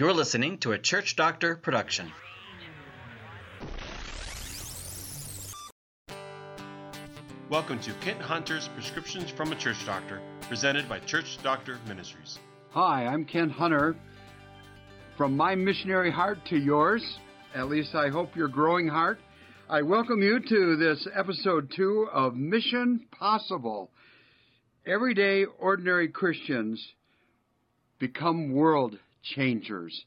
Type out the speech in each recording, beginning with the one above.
You're listening to a Church Doctor production. Welcome to Kent Hunter's Prescriptions from a Church Doctor, presented by Church Doctor Ministries. Hi, I'm Kent Hunter. From my missionary heart to yours, at least I hope your growing heart, I welcome you to this episode two of Mission Possible. Everyday, ordinary Christians become world changers.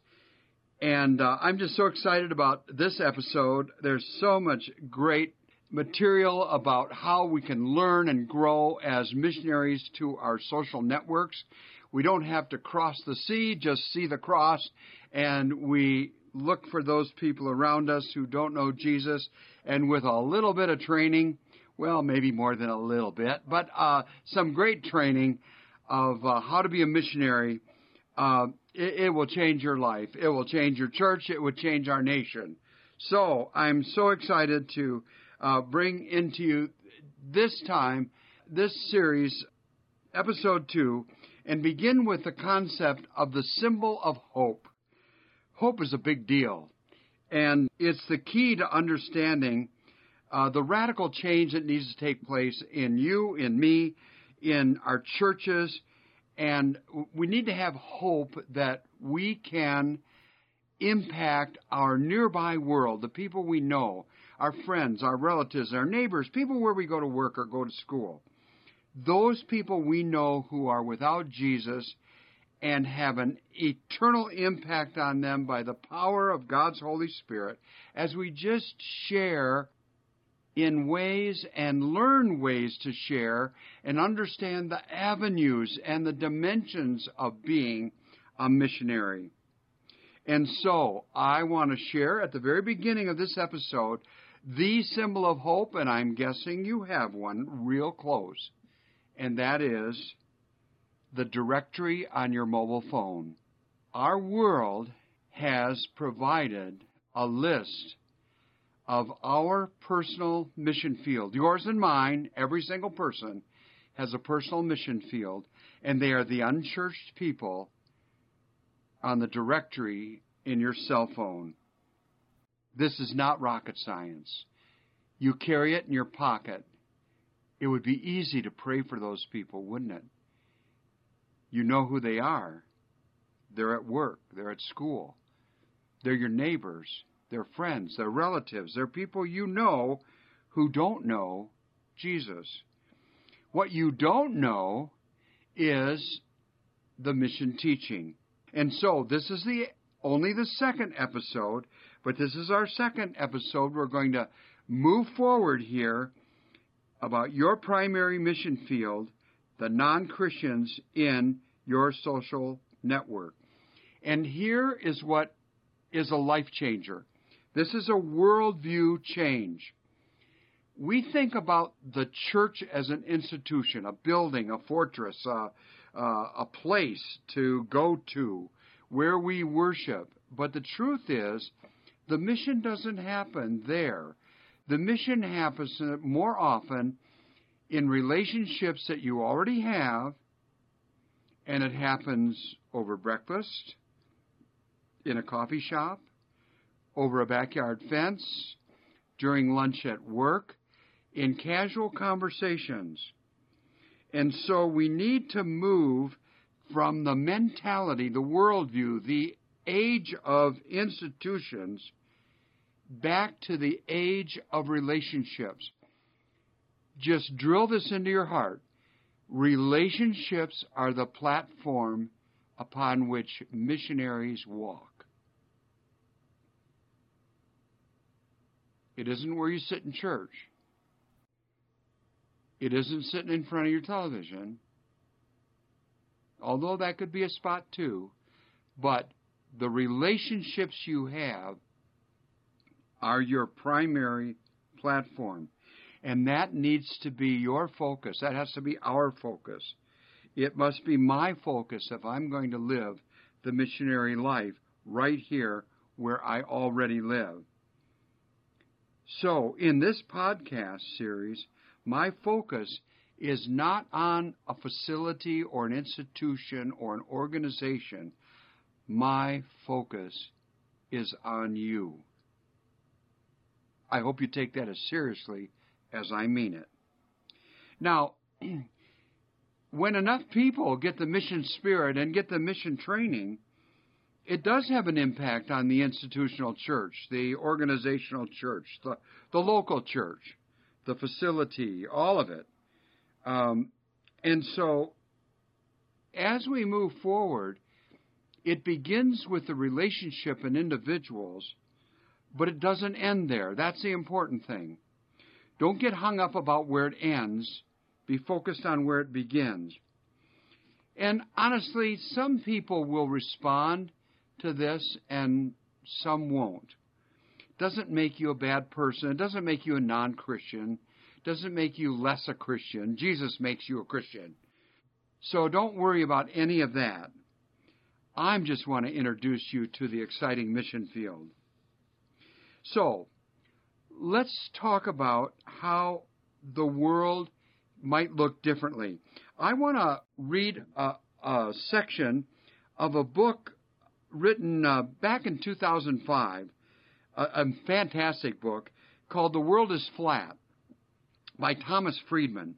And uh, I'm just so excited about this episode. There's so much great material about how we can learn and grow as missionaries to our social networks. We don't have to cross the sea, just see the cross, and we look for those people around us who don't know Jesus. And with a little bit of training, well, maybe more than a little bit, but uh, some great training of uh, how to be a missionary, uh, it, it will change your life. It will change your church. It will change our nation. So I'm so excited to uh, bring into you this time, this series, episode two, and begin with the concept of the symbol of hope. Hope is a big deal, and it's the key to understanding uh, the radical change that needs to take place in you, in me, in our churches, and we need to have hope that we can impact our nearby world, the people we know, our friends, our relatives, our neighbors, people where we go to work or go to school. Those people we know who are without Jesus and have an eternal impact on them by the power of God's Holy Spirit as we just share in ways and learn ways to share and understand the avenues and the dimensions of being a missionary. And so I want to share at the very beginning of this episode the symbol of hope, and I'm guessing you have one real close, and that is the directory on your mobile phone. Our world has provided a list of our personal mission field. Yours and mine, every single person has a personal mission field, and they are the unchurched people on the directory in your cell phone. This is not rocket science. You carry it in your pocket. It would be easy to pray for those people, wouldn't it? You know who they are. They're at work, they're at school, they're your neighbors, they're friends, they're relatives, they're people you know who don't know Jesus. What you don't know is the mission teaching. And so this is the only the second episode, but this is our second episode. We're going to move forward here about your primary mission field, the non Christians in your social network. And here is what is a life changer this is a worldview change. We think about the church as an institution, a building, a fortress, uh, a place to go to where we worship. But the truth is, the mission doesn't happen there. The mission happens more often in relationships that you already have, and it happens over breakfast, in a coffee shop, over a backyard fence, during lunch at work, in casual conversations. And so we need to move from the mentality, the worldview, the age of institutions back to the age of relationships. Just drill this into your heart. Relationships are the platform upon which missionaries walk. It isn't where you sit in church. It isn't sitting in front of your television, although that could be a spot too. But the relationships you have are your primary platform. And that needs to be your focus. That has to be our focus. It must be my focus if I'm going to live the missionary life right here where I already live. So, in this podcast series, my focus is not on a facility or an institution or an organization. my focus is on you. I hope you take that as seriously as I mean it. Now, when enough people get the mission spirit and get the mission training, it does have an impact on the institutional church, the organizational church, the, the local church, the facility, all of it. Um, and so, as we move forward, it begins with the relationship and individuals, but it doesn't end there. That's the important thing. Don't get hung up about where it ends. Be focused on where it begins. And honestly, some people will respond to this and some won't. Doesn't make you a bad person. It doesn't make you a non Christian. Doesn't make you less a Christian. Jesus makes you a Christian. So don't worry about any of that. I just want to introduce you to the exciting mission field. So, let's talk about how the world might look differently. I want to read a, a, section of a book written uh, back in 2005, a, a fantastic book called The World is Flat by Thomas Friedman.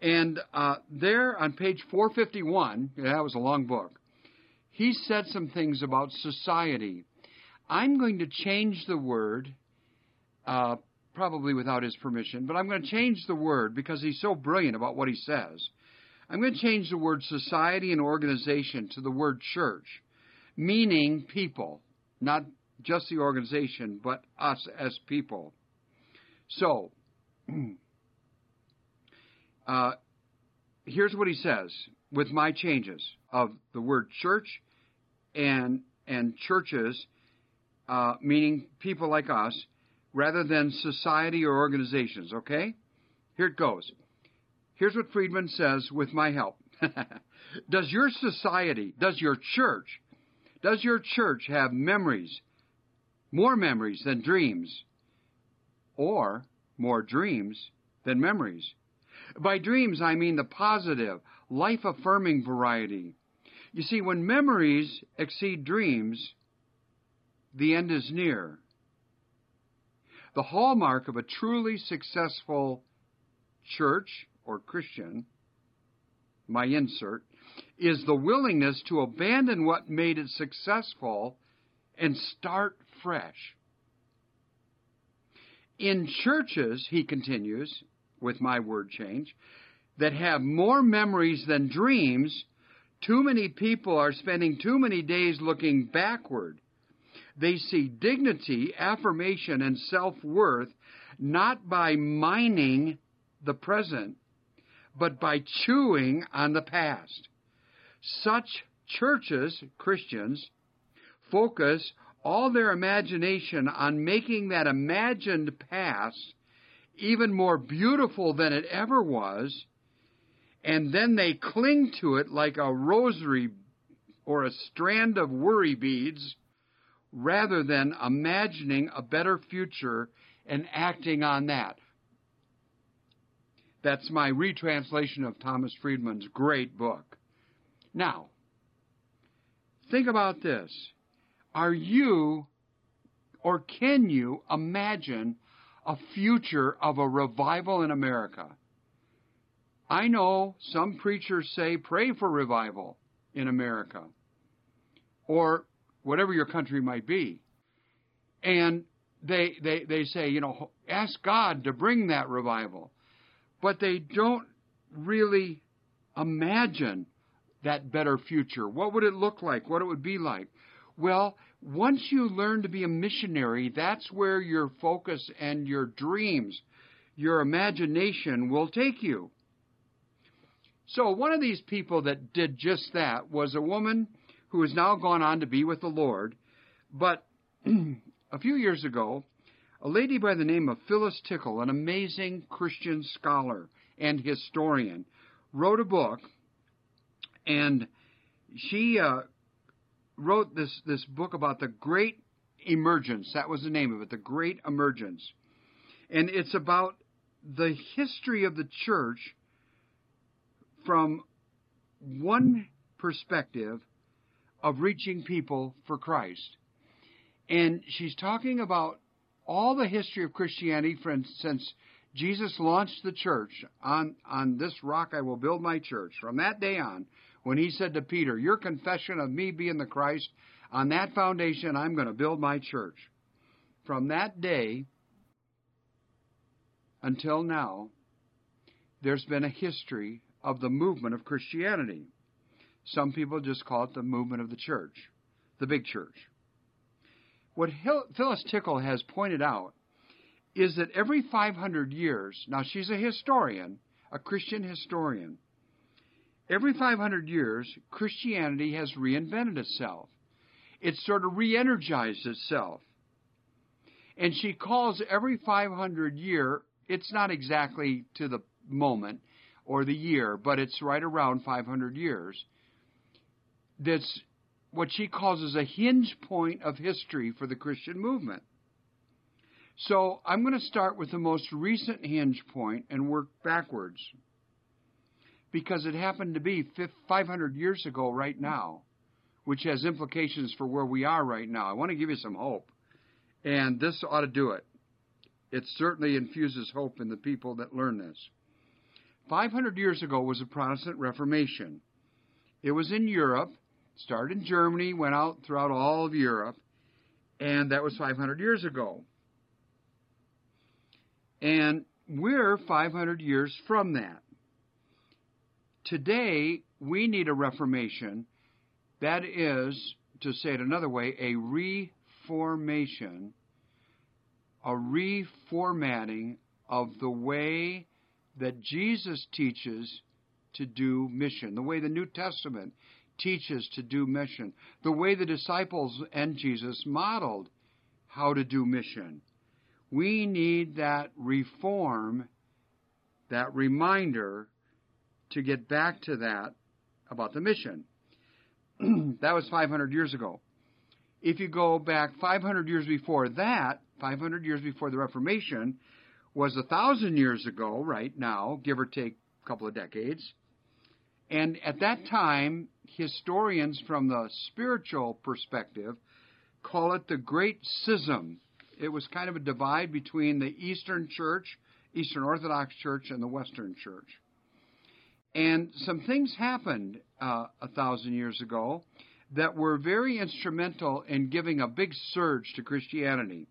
And uh, there on page 451, yeah, that was a long book, he said some things about society. I'm going to change the word, uh, probably without his permission, but I'm going to change the word because he's so brilliant about what he says. I'm going to change the word society and organization to the word church, meaning people, not just the organization, but us as people. So, uh, here's what he says with my changes of the word church and and churches, uh, meaning people like us, rather than society or organizations. Okay, here it goes. Here's what Friedman says with my help. does your society, does your church, does your church have memories, more memories than dreams, or more dreams than memories? By dreams, I mean the positive, life affirming variety. You see, when memories exceed dreams, the end is near. The hallmark of a truly successful church or Christian, my insert, is the willingness to abandon what made it successful and start fresh. In churches, he continues, with my word change, that have more memories than dreams, too many people are spending too many days looking backward. They see dignity, affirmation, and self worth not by mining the present, but by chewing on the past. Such churches, Christians, focus all their imagination on making that imagined past even more beautiful than it ever was, and then they cling to it like a rosary or a strand of worry beads rather than imagining a better future and acting on that. That's my retranslation of Thomas Friedman's great book. Now, think about this. Are you or can you imagine a future of a revival in America? I know some preachers say pray for revival in America or whatever your country might be. And they, they, they say, you know, ask God to bring that revival but they don't really imagine that better future. What would it look like? What it would be like? Well, once you learn to be a missionary, that's where your focus and your dreams, your imagination will take you. So, one of these people that did just that was a woman who has now gone on to be with the Lord. But a few years ago, a lady by the name of Phyllis Tickle, an amazing Christian scholar and historian, wrote a book, and she uh, wrote this this book about the Great Emergence. That was the name of it, the Great Emergence, and it's about the history of the church from one perspective of reaching people for Christ. And she's talking about all the history of Christianity from, since Jesus launched the church on, on this rock I will build my church. From that day on, when he said to Peter, Your confession of me being the Christ, on that foundation I'm going to build my church. From that day until now, there's been a history of the movement of Christianity. Some people just call it the movement of the church, the big church. What Phyllis Tickle has pointed out is that every 500 years, now she's a historian, a Christian historian, every 500 years, Christianity has reinvented itself. It's sort of re energized itself. And she calls every 500 year, it's not exactly to the moment or the year, but it's right around 500 years. That's what she calls as a hinge point of history for the Christian movement. So I'm going to start with the most recent hinge point and work backwards because it happened to be 500 years ago right now, which has implications for where we are right now. I want to give you some hope, and this ought to do it. It certainly infuses hope in the people that learn this. 500 years ago was the Protestant Reformation. It was in Europe, started in Germany, went out throughout all of Europe, and that was 500 years ago. And we're 500 years from that. Today, we need a reformation. That is, to say it another way, a reformation, a reformatting of the way that Jesus teaches to do mission, the way the New Testament teaches to do mission, the way the disciples and Jesus modeled how to do mission. We need that reform, that reminder to get back to that about the mission. that was 500 years ago. If you go back 500 years before that, 500 years before the Reformation, was a thousand years ago, right now, give or take a couple of decades. And at that time, historians from the spiritual perspective call it the Great Schism. It was kind of a divide between the Eastern Church, Eastern Orthodox Church, and the Western Church. And some things happened uh, a thousand years ago that were very instrumental in giving a big surge to Christianity.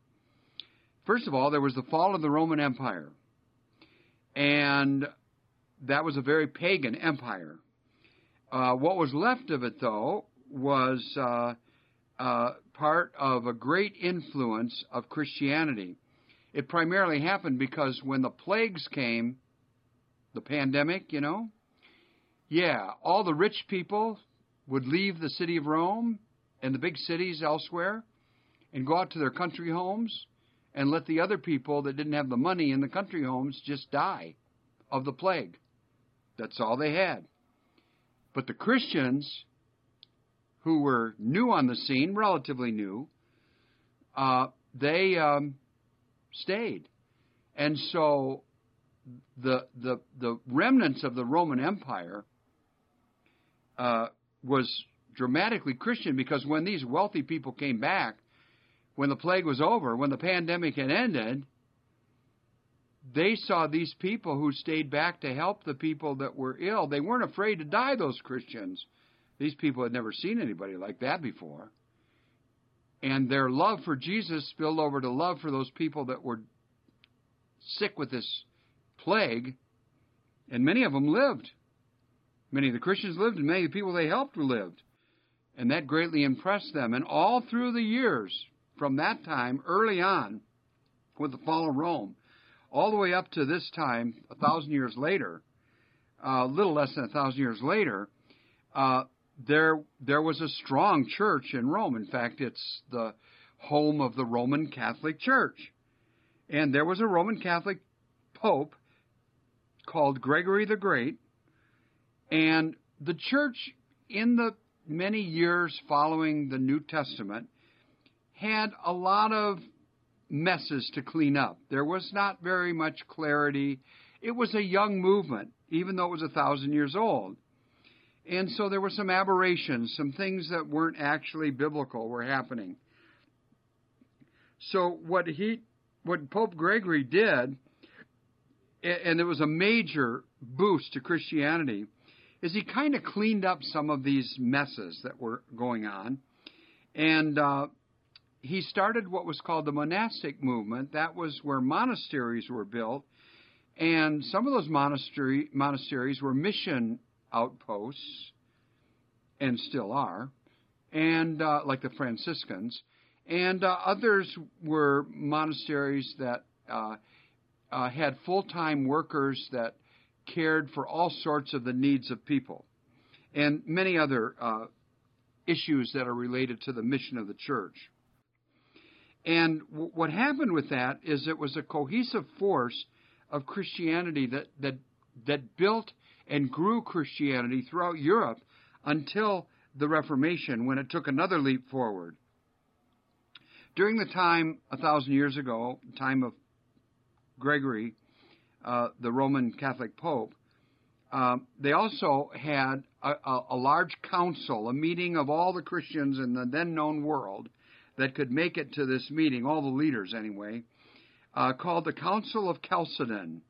First of all, there was the fall of the Roman Empire. And that was a very pagan empire. Uh, what was left of it, though, was uh, uh, part of a great influence of Christianity. It primarily happened because when the plagues came, the pandemic, you know, yeah, all the rich people would leave the city of Rome and the big cities elsewhere and go out to their country homes and let the other people that didn't have the money in the country homes just die of the plague. That's all they had. But the Christians, who were new on the scene, relatively new, uh, they um, stayed. And so the, the, the remnants of the Roman Empire uh, was dramatically Christian because when these wealthy people came back, when the plague was over, when the pandemic had ended, they saw these people who stayed back to help the people that were ill. They weren't afraid to die, those Christians. These people had never seen anybody like that before. And their love for Jesus spilled over to love for those people that were sick with this plague, and many of them lived. Many of the Christians lived, and many of the people they helped lived. And that greatly impressed them. And all through the years from that time, early on, with the fall of Rome, all the way up to this time, a thousand years later, a uh, little less than a thousand years later, uh, there there was a strong church in Rome. In fact, it's the home of the Roman Catholic Church, and there was a Roman Catholic Pope called Gregory the Great, and the church, in the many years following the New Testament, had a lot of messes to clean up. There was not very much clarity. It was a young movement, even though it was a thousand years old. And so there were some aberrations, some things that weren't actually biblical were happening. So what he, what Pope Gregory did, and it was a major boost to Christianity, is he kind of cleaned up some of these messes that were going on, and uh, he started what was called the monastic movement. That was where monasteries were built, and some of those monastery monasteries were mission outposts, and still are, and uh, like the Franciscans, and uh, others were monasteries that uh, uh, had full-time workers that cared for all sorts of the needs of people, and many other uh, issues that are related to the mission of the church. And w- what happened with that is it was a cohesive force of Christianity that that that built and grew Christianity throughout Europe until the Reformation, when it took another leap forward. During the time a thousand years ago, time of Gregory, uh, the Roman Catholic Pope, uh, they also had a, a, a, large council, a meeting of all the Christians in the then known world that could make it to this meeting, all the leaders anyway, uh, called the Council of Chalcedon.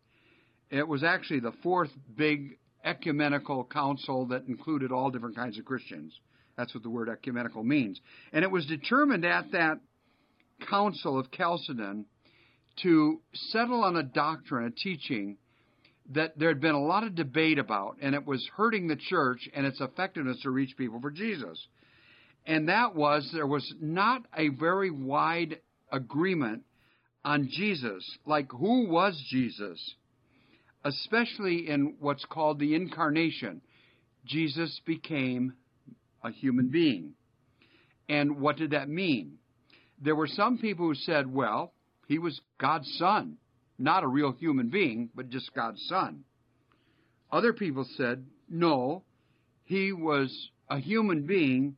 It was actually the fourth big ecumenical council that included all different kinds of Christians. That's what the word ecumenical means. And it was determined at that council of Chalcedon to settle on a doctrine, a teaching that there had been a lot of debate about, and it was hurting the church and its effectiveness to reach people for Jesus. And that was there was not a very wide agreement on Jesus. Like, who was Jesus? especially in what's called the incarnation. Jesus became a human being. And what did that mean? There were some people who said, well, he was God's son, not a real human being, but just God's son. Other people said, no, he was a human being,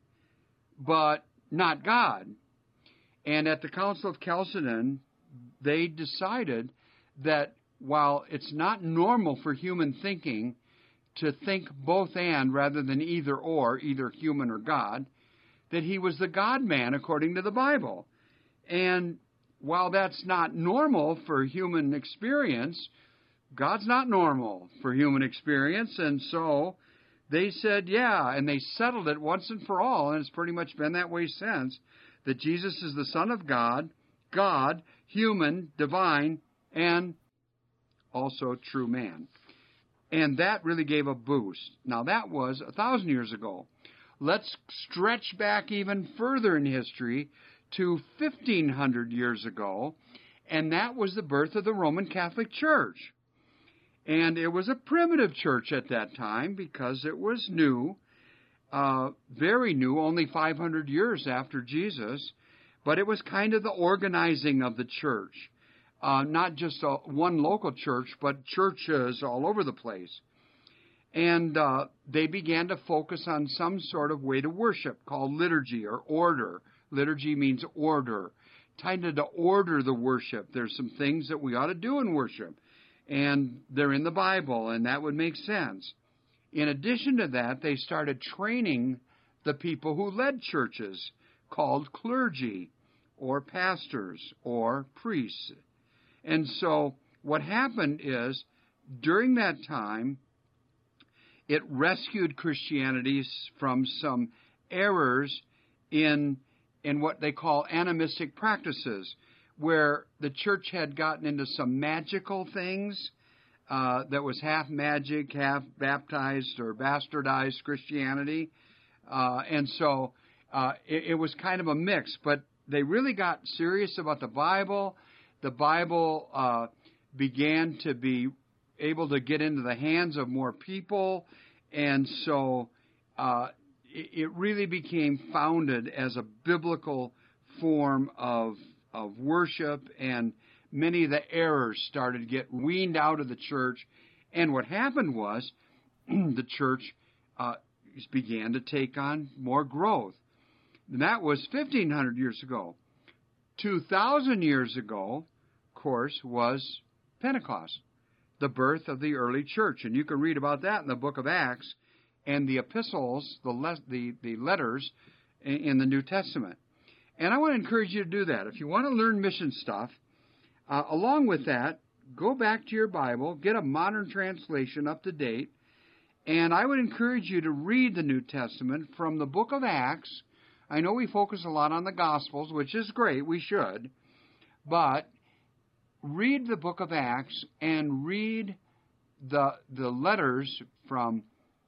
but not God. And at the Council of Chalcedon, they decided that while it's not normal for human thinking to think both and rather than either or, either human or God, that he was the God man according to the Bible. And while that's not normal for human experience, God's not normal for human experience. And so they said, yeah, and they settled it once and for all, and it's pretty much been that way since, that Jesus is the Son of God, God, human, divine, and also true man. And that really gave a boost. Now, that was a thousand years ago. Let's stretch back even further in history to 1500 years ago, and that was the birth of the Roman Catholic Church. And it was a primitive church at that time because it was new, uh, very new, only 500 years after Jesus, but it was kind of the organizing of the church uh, not just a, one local church, but churches all over the place. And uh, they began to focus on some sort of way to worship called liturgy or order. Liturgy means order. Trying to order the worship. There's some things that we ought to do in worship, and they're in the Bible, and that would make sense. In addition to that, they started training the people who led churches, called clergy, or pastors, or priests. And so what happened is during that time, it rescued Christianity from some errors in in what they call animistic practices, where the church had gotten into some magical things uh, that was half magic, half baptized or bastardized Christianity, uh, and so uh, it, it was kind of a mix. But they really got serious about the Bible the Bible uh, began to be able to get into the hands of more people, and so uh, it, really became founded as a biblical form of of worship, and many of the errors started to get weaned out of the church. And what happened was the church uh, began to take on more growth. And that was 1,500 years ago. 2,000 years ago, of course, was Pentecost, the birth of the early church. And you can read about that in the book of Acts. And the epistles, the, le- the, the letters in, the New Testament. And I want to encourage you to do that. If you want to learn mission stuff, uh, along with that, go back to your Bible, get a modern translation up to date, and I would encourage you to read the New Testament from the book of Acts. I know we focus a lot on the Gospels, which is great, we should, but read the book of Acts and read the the letters from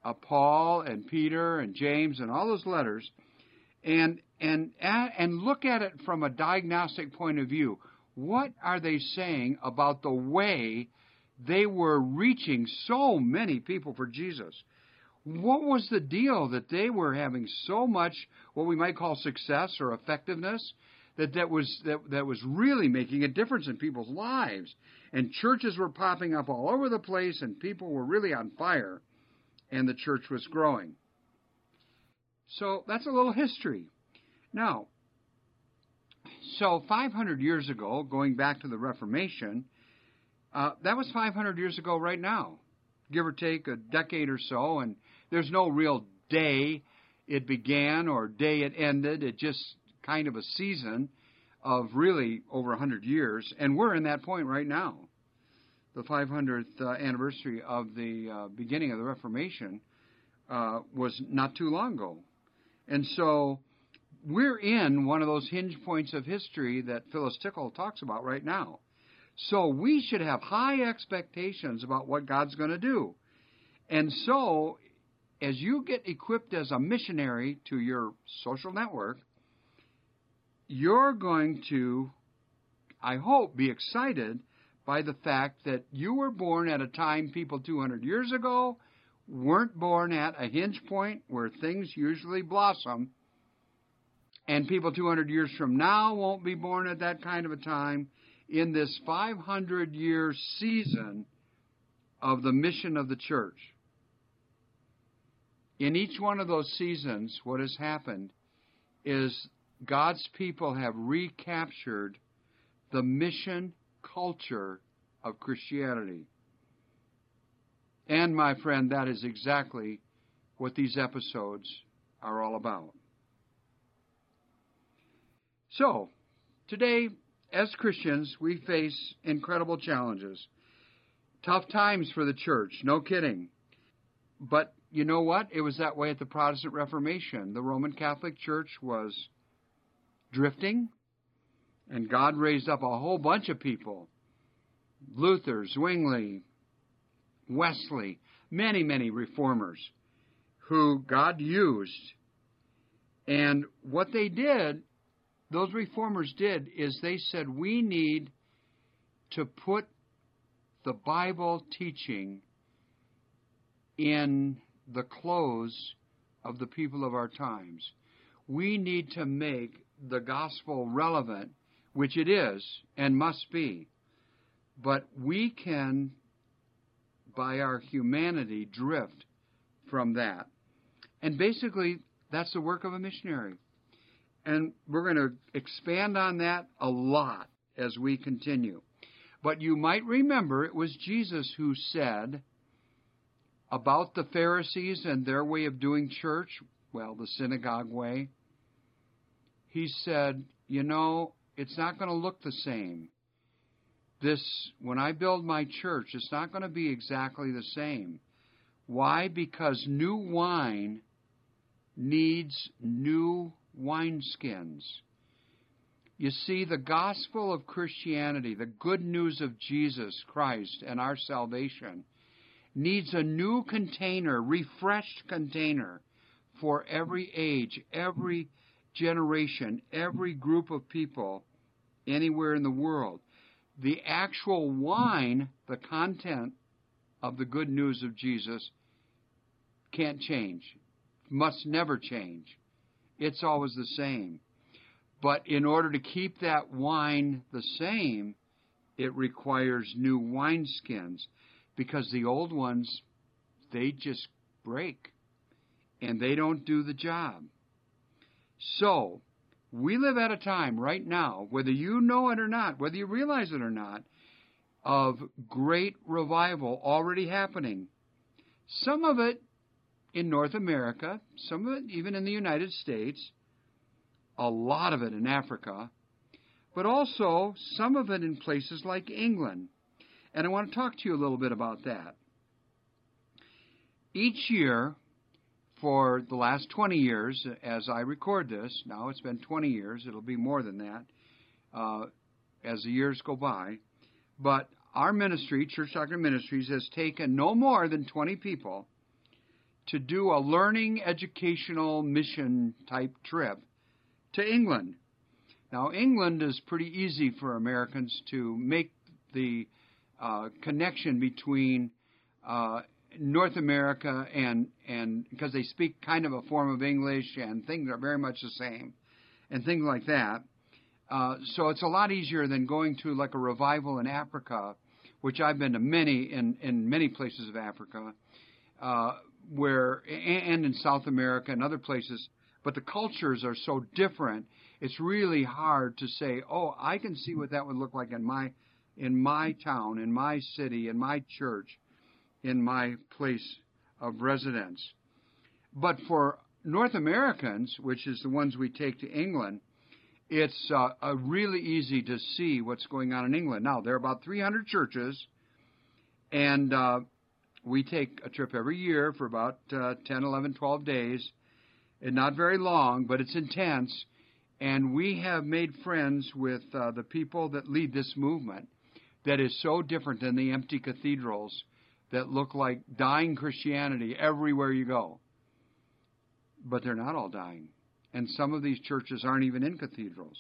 uh, Paul and Peter and James and all those letters, and and and look at it from a diagnostic point of view. What are they saying about the way they were reaching so many people for Jesus? What was the deal that they were having so much what we might call success or effectiveness? that that was that, that was really making a difference in people's lives. And churches were popping up all over the place, and people were really on fire, and the church was growing. So that's a little history. Now, so 500 years ago, going back to the Reformation, uh, that was 500 years ago right now, give or take a decade or so, and there's no real day it began or day it ended. It just kind of a season of really over 100 years, and we're in that point right now. The 500th uh, anniversary of the uh, beginning of the Reformation uh, was not too long ago. And so we're in one of those hinge points of history that Phyllis Tickle talks about right now. So we should have high expectations about what God's going to do. And so, as you get equipped as a missionary to your social network, you're going to, I hope, be excited by the fact that you were born at a time people 200 years ago weren't born at a hinge point where things usually blossom, and people 200 years from now won't be born at that kind of a time in this 500 year season of the mission of the church. In each one of those seasons, what has happened is God's people have recaptured the mission culture of Christianity. And, my friend, that is exactly what these episodes are all about. So, today, as Christians, we face incredible challenges. Tough times for the church, no kidding. But you know what? It was that way at the Protestant Reformation. The Roman Catholic Church was drifting, and God raised up a whole bunch of people Luther, Zwingli, Wesley, many, many reformers who God used. And what they did, those reformers did, is they said, we need to put the Bible teaching in the clothes of the people of our times. We need to make the gospel relevant, which it is and must be. But we can, by our humanity, drift from that. And basically, that's the work of a missionary. And we're going to expand on that a lot as we continue. But you might remember it was Jesus who said about the Pharisees and their way of doing church, well, the synagogue way, he said, You know, it's not going to look the same. This, when I build my church, it's not going to be exactly the same. Why? Because new wine needs new wineskins. You see, the gospel of Christianity, the good news of Jesus Christ and our salvation, needs a new container, refreshed container for every age, every generation, every group of people anywhere in the world. The actual wine, the content of the good news of Jesus, can't change, must never change. It's always the same. But in order to keep that wine the same, it requires new wineskins because the old ones, they just break and they don't do the job. So, we live at a time right now, whether you know it or not, whether you realize it or not, of great revival already happening. Some of it in North America, some of it even in the United States, a lot of it in Africa, but also some of it in places like England. And I want to talk to you a little bit about that. Each year, for the last 20 years, as I record this, now it's been 20 years, it'll be more than that uh, as the years go by, but our ministry, Church Doctor Ministries, has taken no more than 20 people to do a learning, educational, mission type trip to England. Now, England is pretty easy for Americans to make the uh, connection between uh, North America and and because they speak kind of a form of English and things are very much the same and things like that. Uh, so it's a lot easier than going to like a revival in Africa, which I've been to many in in many places of Africa, uh, where and in South America and other places. But the cultures are so different. It's really hard to say, oh, I can see what that would look like in my in my town, in my city, in my church, in my place of residence. But for North Americans, which is the ones we take to England, it's uh, really easy to see what's going on in England. Now, there are about 300 churches, and uh, we take a trip every year for about uh, 10, 11, 12 days. And not very long, but it's intense. And we have made friends with uh, the people that lead this movement that is so different than the empty cathedrals that look like dying Christianity everywhere you go. But they're not all dying and some of these churches aren't even in cathedrals.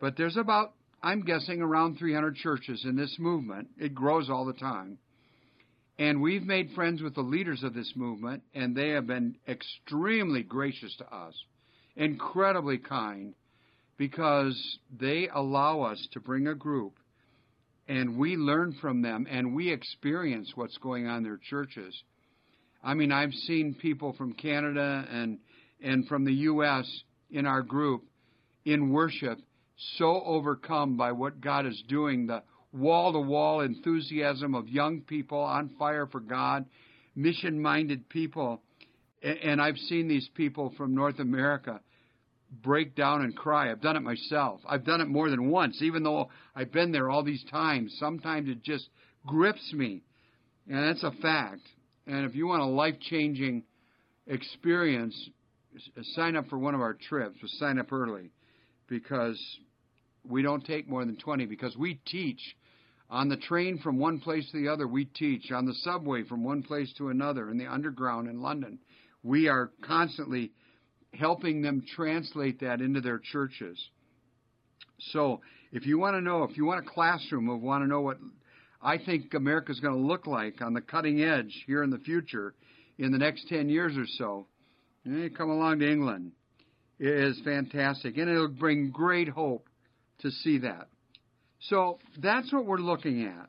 But there's about, I'm guessing, around 300 churches in this movement. It grows all the time. And we've made friends with the leaders of this movement, and they have been extremely gracious to us, incredibly kind, because they allow us to bring a group and we learn from them and we experience what's going on in their churches. I mean, I've seen people from Canada and and from the U.S. in our group in worship so overcome by what God is doing, the wall to wall enthusiasm of young people on fire for God, mission minded people. And I've seen these people from North America break down and cry. I've done it myself. I've done it more than once, even though I've been there all these times. Sometimes it just grips me. And that's a fact. And if you want a life changing experience, sign up for one of our trips, but sign up early because we don't take more than 20 because we teach on the train from one place to the other we teach on the subway from one place to another in the underground in London we are constantly helping them translate that into their churches so if you want to know if you want a classroom of want to know what I think America is going to look like on the cutting edge here in the future in the next 10 years or so Hey, come along to England. It is fantastic, and it'll bring great hope to see that. So that's what we're looking at.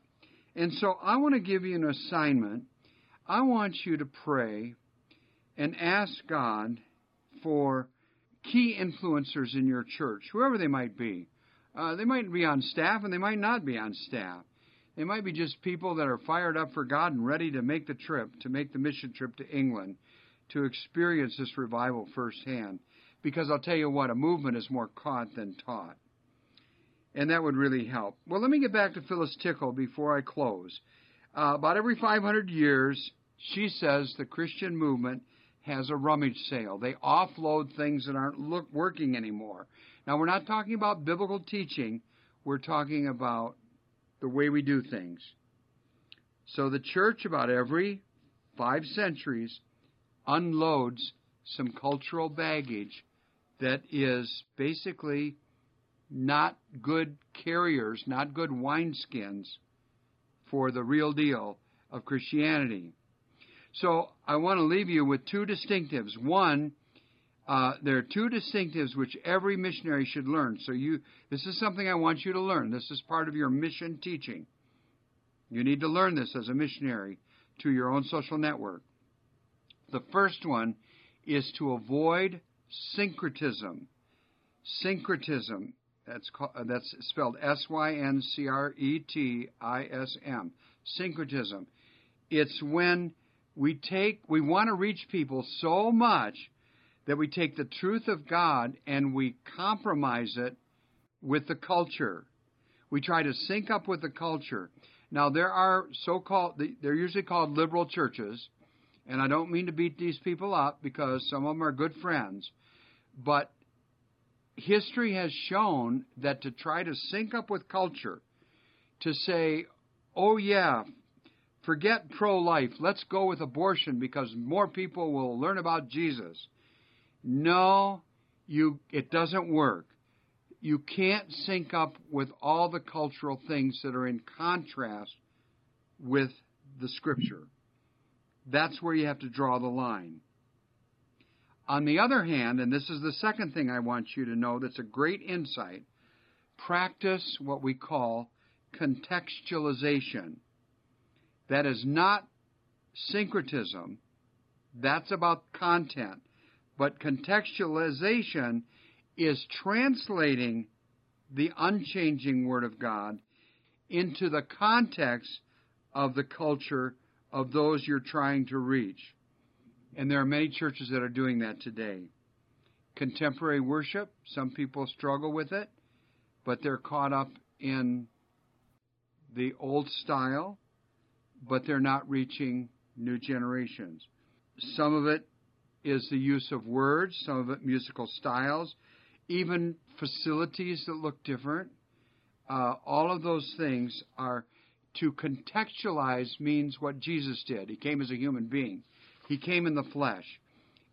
And so I want to give you an assignment. I want you to pray and ask God for key influencers in your church, whoever they might be. Uh, they might be on staff and they might not be on staff. They might be just people that are fired up for God and ready to make the trip, to make the mission trip to England to experience this revival firsthand. Because I'll tell you what, a movement is more caught than taught. And that would really help. Well, let me get back to Phyllis Tickle before I close. Uh, about every 500 years, she says the Christian movement has a rummage sale. They offload things that aren't look, working anymore. Now, we're not talking about biblical teaching, we're talking about the way we do things. So, the church, about every five centuries, unloads some cultural baggage that is basically not good carriers, not good wineskins for the real deal of Christianity. So I want to leave you with two distinctives. One, uh, there are two distinctives which every missionary should learn. So you, this is something I want you to learn. This is part of your mission teaching. You need to learn this as a missionary to your own social network. The first one is to avoid syncretism. Syncretism, that's, called, uh, that's spelled S Y N C R E T I S M. Syncretism. It's when we take we want to reach people so much that we take the truth of God and we compromise it with the culture. We try to sync up with the culture. Now there are so-called they're usually called liberal churches, and I don't mean to beat these people up because some of them are good friends, but history has shown that to try to sync up with culture, to say, "Oh yeah, forget pro-life, let's go with abortion because more people will learn about Jesus." No, you it doesn't work you can't sync up with all the cultural things that are in contrast with the scripture. That's where you have to draw the line. On the other hand, and this is the second thing I want you to know that's a great insight, practice what we call contextualization. That is not syncretism, that's about content. But contextualization is translating the unchanging Word of God into the context of the culture of those you're trying to reach. And there are many churches that are doing that today. Contemporary worship, some people struggle with it, but they're caught up in the old style, but they're not reaching new generations. Some of it is the use of words, some of it musical styles, even facilities that look different. Uh, all of those things are to contextualize means what Jesus did. He came as a human being, He came in the flesh.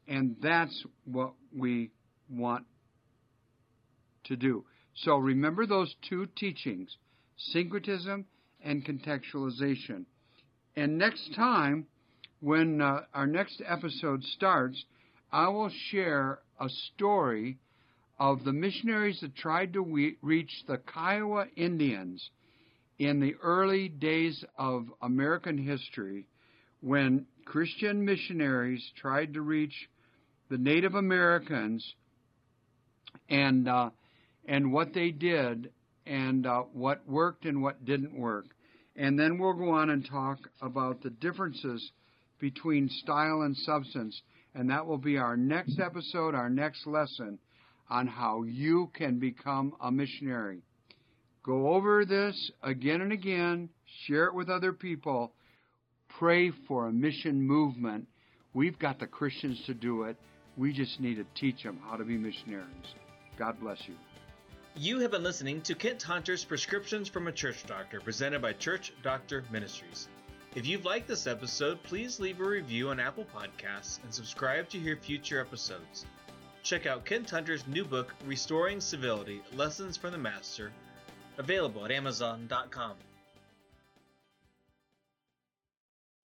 And that's what we want to do. So remember those two teachings syncretism and contextualization. And next time, when uh, our next episode starts, I will share a story of the missionaries that tried to we- reach the Kiowa Indians in the early days of American history when Christian missionaries tried to reach the Native Americans and uh, and what they did and uh, what worked and what didn't work. And then we'll go on and talk about the differences between style and substance. And that will be our next episode, our next lesson on how you can become a missionary. Go over this again and again, share it with other people, pray for a mission movement. We've got the Christians to do it. We just need to teach them how to be missionaries. God bless you. You have been listening to Kent Hunter's Prescriptions from a Church Doctor, presented by Church Doctor Ministries. If you've liked this episode, please leave a review on Apple Podcasts and subscribe to hear future episodes. Check out Kent Hunter's new book, Restoring Civility Lessons from the Master, available at Amazon.com.